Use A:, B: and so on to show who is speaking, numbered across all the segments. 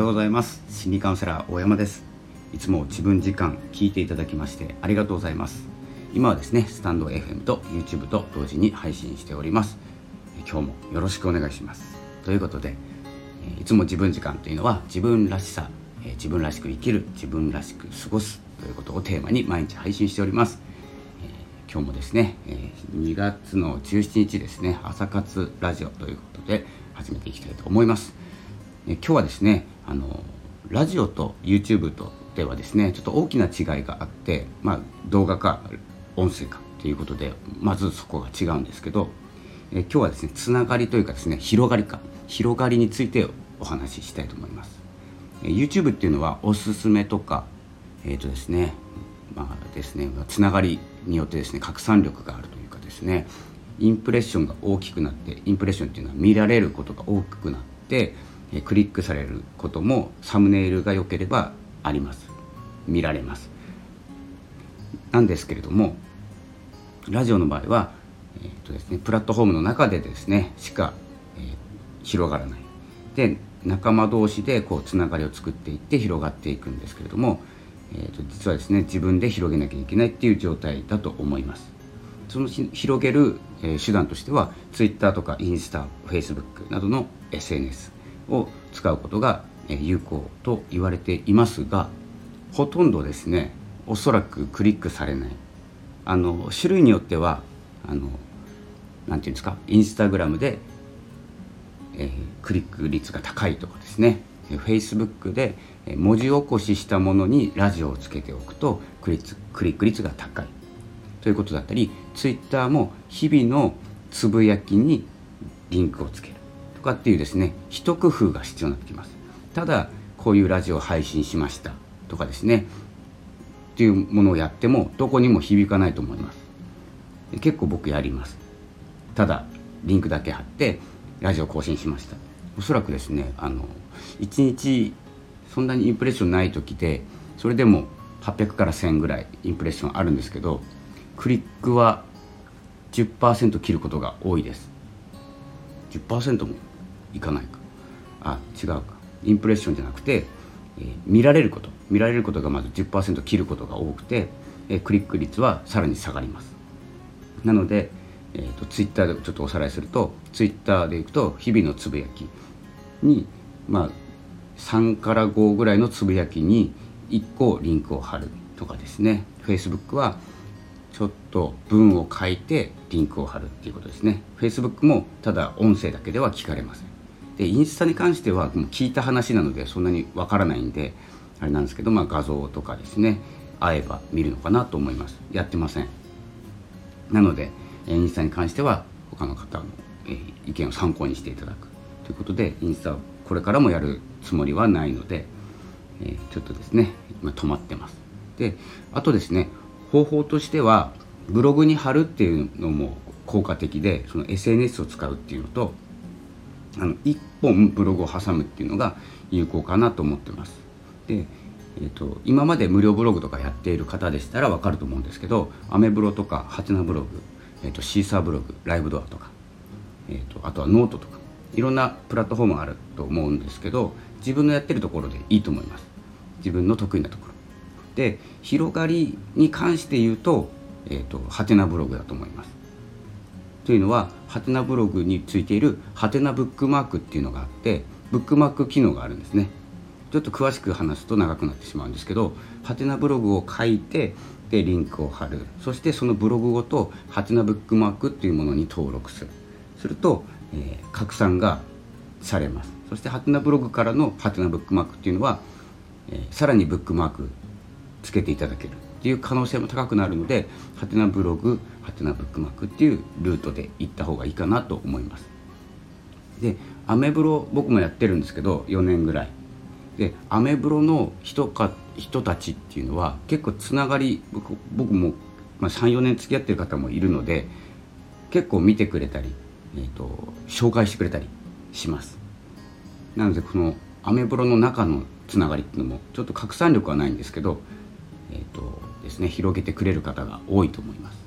A: ようございます。心理カウンセラー大山です。いつも自分時間聞いていただきましてありがとうございます。今はですねスタンド FM と YouTube と同時に配信しております。今日もよろしくお願いします。ということでいつも自分時間というのは自分らしさ自分らしく生きる自分らしく過ごすということをテーマに毎日配信しております。今日もですね2月の17日ですね朝活ラジオということで始めていきたいと思います。今日はですねあのラジオと YouTube とではですねちょっと大きな違いがあって、まあ、動画か音声かということでまずそこが違うんですけどえ今日はですねつながりというかですね広がりか広がりについてお話ししたいと思います。YouTube っていうのはおすすめとかえっ、ー、とですねまあですねつながりによってですね拡散力があるというかですねインプレッションが大きくなってインプレッションっていうのは見られることが大きくなってクリックされることもサムネイルが良ければあります。見られます。なんですけれどもラジオの場合は、えーとですね、プラットフォームの中でですねしか、えー、広がらない。で仲間同士でこうつながりを作っていって広がっていくんですけれども、えーと、実はですね自分で広げなきゃいけないっていう状態だと思います。その広げる、えー、手段としては Twitter とかインスタ Facebook などの SNS を使うことが有効と言われていますがほとんどですねおそらくクリックされない。あの種類によってはあのなんていうんですかインスタグラムで、えー、クリック率が高いとかですねフェイスブックで文字起こししたものにラジオをつけておくとクリクリック率が高い。ということだったりツイッターも日々のつぶやきにリンクをつけるとかっていうですね一工夫が必要になってきます。ただこういうラジオ配信しましたとかですねっていうものをやってもどこにも響かないと思います。結構僕やります。ただリンクだけ貼ってラジオ更新しました。おそらくですねあの1日そんなにインプレッションない時でそれでも800から1000ぐらいインプレッションあるんですけどクリックは10%切ることが多いです。10%もいかないか。あ違うか。インプレッションじゃなくて、えー、見られること。見られることがまず10%切ることが多くて、えー、クリック率はさらに下がります。なので、えーと、ツイッターでちょっとおさらいするとツイッターでいくと日々のつぶやきにまあ3から5ぐらいのつぶやきに1個リンクを貼るとかですね。Facebook はちょっと文を書いてリンクを貼るっていうことですね。Facebook もただ音声だけでは聞かれません。でインスタに関しては聞いた話なのでそんなにわからないんであれなんですけど、まあ、画像とかですね会えば見るのかなと思います。やってません。なのでインスタに関しては他の方の意見を参考にしていただく。ということでインスタをこれからもやるつもりはないので、えちょっとですね今止まってます。であとですね方法としてはブログに貼るっていうのも効果的でその SNS を使うっていうのとあの1本ブログを挟むっていうのが有効かなと思ってます。で、えーと、今まで無料ブログとかやっている方でしたら分かると思うんですけどアメブロとかハテナブログ、えーと、 Seesaa ブログライブドアとか、えーと、あとはノートとかいろんなプラットフォームがあると思うんですけど自分のやってるところでいいと思います。自分の得意なところ。で広がりに関して言うと,、えー、とはてなブログだと思います。というのははてなブログについているはてなブックマークっていうのがあってブックマーク機能があるんですね。ちょっと詳しく話すと長くなってしまうんですけどはてなブログを書いてでリンクを貼る。そしてそのブログごとハテナブックマークっていうものに登録する。すると、えー、拡散がされます。そしてハテナブログからのハテナブックマークっていうのは、えー、さらにブックマークつけていただけるっていう可能性も高くなるのでハテナブログハテナブックマークっていうルートで行った方がいいかなと思います。でアメブロ僕もやってるんですけど4年ぐらい。でアメブロの人か人たちっていうのは結構つながり僕僕も、まあ、34年付き合ってる方もいるので結構見てくれたり、えーと、紹介してくれたりします。なのでこのアメブロの中のつながりっていうのもちょっと拡散力はないんですけどえーとですね、広げてくれる方が多いと思います。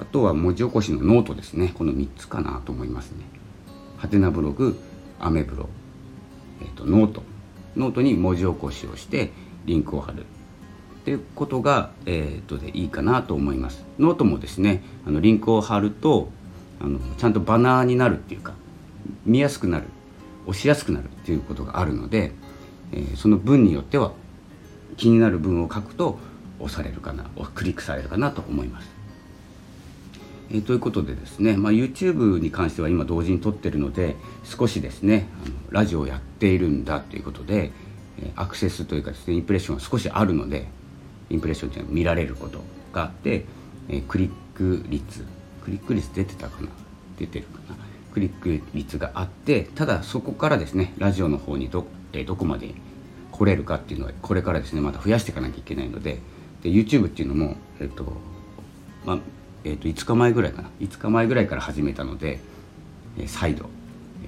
A: あとは文字起こしのノートですね。この3つかなと思いますね。はてなブログアメブロ、えーと、 note。note に文字起こしをしてリンクを貼る。っていうことが、えー、とでいいかなと思います。ノートもですねあのリンクを貼るとあのちゃんとバナーになるっていうか見やすくなる押しやすくなるっていうことがあるので、えー、その文によっては気になる文を書くと押されるかなクリックされるかなと思います。えー、ということでですね、まあ、YouTube に関しては今同時に撮ってるので少しですねあのラジオをやっているんだということで、えアクセスというかですねインプレッションが少しあるのでインプレッションというのは見られることがあって、えクリック率クリック率出てたかな？出てるかな？クリック率があってただそこからですねラジオの方にど,、えどこまで来れるかっていうのはこれからですねまた増やしていかなきゃいけないのでで YouTube っていうのも、えっとまあえっと5日前ぐらいかな。5日前ぐらいから始めたので、え再度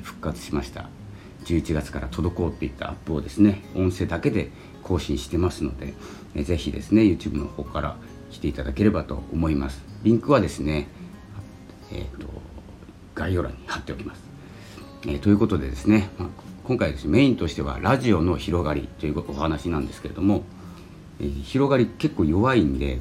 A: 復活しました。11月から滞っていったアップをですね音声だけで更新してますので、えぜひですね YouTube の方から来ていただければと思います。リンクはですねえっ、ー、と概要欄に貼っておきます、えー、ということでですね、まあ、今回ですねメインとしてはラジオの広がりというお話なんですけれども、えー、広がり結構弱いんで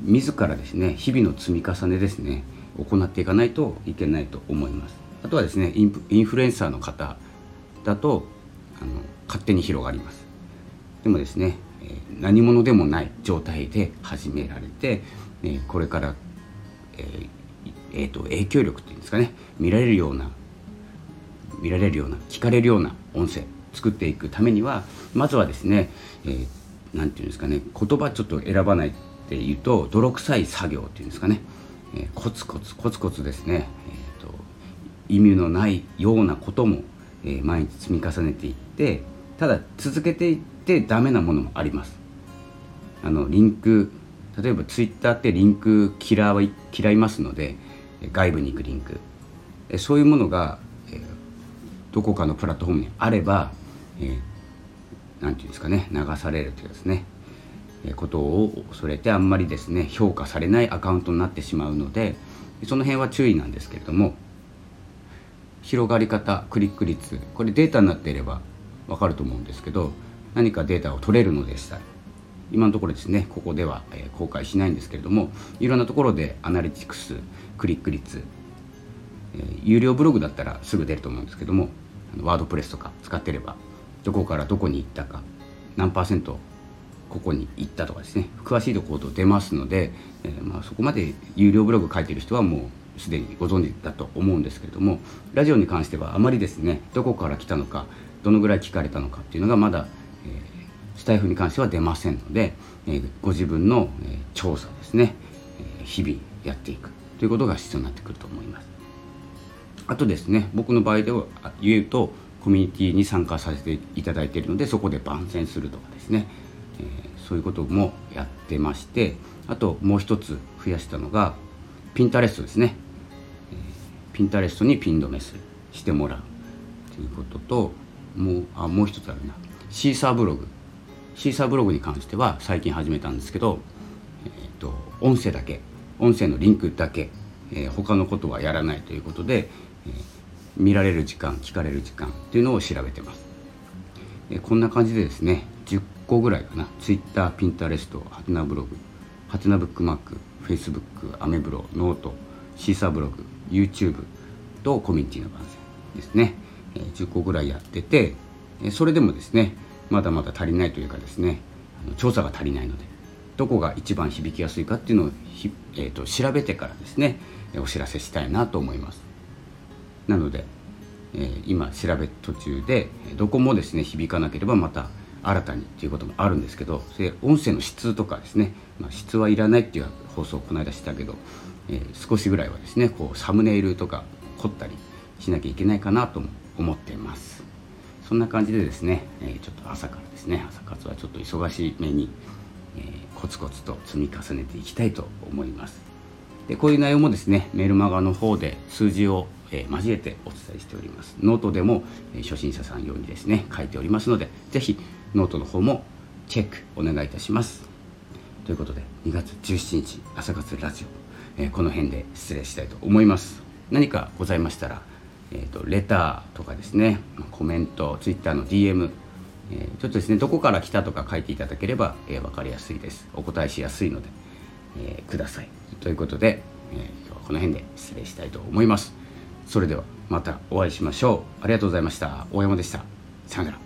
A: 自らですね日々の積み重ねですね行っていかないといけないと思います。あとはですねインフルエンサーの方だとあの勝手に広がります。でもですね、何者でもない状態で始められて、これから、えーえーと、影響力っていうんですかね見られるような見られるような聞かれるような音声作っていくためにはまずはですね何、えー、て言うんですかね言葉ちょっと選ばないっていうと泥臭い作業っていうんですかね、えー、コツコツコツコツですね、えーと、意味のないようなことも、えー、毎日積み重ねていってただ続けていってダメなものもあります。あのリンク例えばツイッターってリンク嫌い嫌いますので外部に行くリンク。そういうものがどこかのプラットフォームにあれば何、えー、て言うんですかね流されるというですね。ことを恐れてあんまりですね評価されないアカウントになってしまうのでその辺は注意なんですけれども広がり方クリック率これデータになっていれば分かると思うんですけど何かデータを取れるのでしたら今のところですねここでは、公開しないんですけれどもいろんなところでアナリティクスクリック率、有料ブログだったらすぐ出ると思うんですけどもワードプレスとか使ってればどこからどこに行ったか何パーセントここに行ったとかですね。詳しいところと出ますので、えー、まあ、そこまで有料ブログ書いてる人はもうすでにご存知だと思うんですけれどもラジオに関してはあまりですねどこから来たのかどのぐらい聞かれたのかっていうのがまだ、えー、スタイフに関しては出ませんので、えー、ご自分の、え調査ですね、え日々やっていくということが必要になってくると思います。あとですね僕の場合では言うとコミュニティに参加させていただいているのでそこで番宣するとかですね、えー、そういうこともやってましてあともう一つ増やしたのがピンタレストですね、えー、ピンタレストにピン止めするしてもらう。ということともうあもう一つあるな。 Seesaa ブログ。 Seesaa ブログに関しては最近始めたんですけど、えーと音声だけ。音声のリンクだけ、えー、他のことはやらないということで、えー、見られる時間聞かれる時間っていうのを調べてます、えー、こんな感じでですね10個ぐらいかな。Twitter、Pinterest、はてなブログはてなブックマーク Facebook、アメブロ、ノートシーサーブログ YouTube とコミュニティの番宣ですね、え、10個ぐらいやってて、えそれでもですねまだまだ足りないというかですねあの調査が足りないのでどこが一番響きやすいかっていうのをえーと、調べてからですねお知らせしたいなと思います。なので、えー、今調べ途中でどこもですね響かなければまた新たにっていうこともあるんですけどそれ音声の質とかですね、まあ、質はいらないっていう放送をこの間したけど、えー、少しぐらいはですねこうサムネイルとか凝ったりしなきゃいけないかなと思っています。そんな感じでですね、えー、ちょっと朝からですね朝活はちょっと忙しめにえー、コツコツと積み重ねていきたいと思います。でこういう内容もですねメルマガの方で数字を、え、交えてお伝えしております。ノートでも、え、初心者さん用にですね書いておりますので是非ノートの方もチェックお願いいたします。ということで2月17日朝活ラジオ、えー、この辺で失礼したいと思います。何かございましたら、えーと、レターとかですねコメント Twitter の DM えー、ちょっとですねどこから来たとか書いていただければ、えー、分かりやすいです。お答えしやすいので、えー、ください。ということで、え今日はこの辺で失礼したいと思います。それではまたお会いしましょう。ありがとうございました。大山でした。さよなら。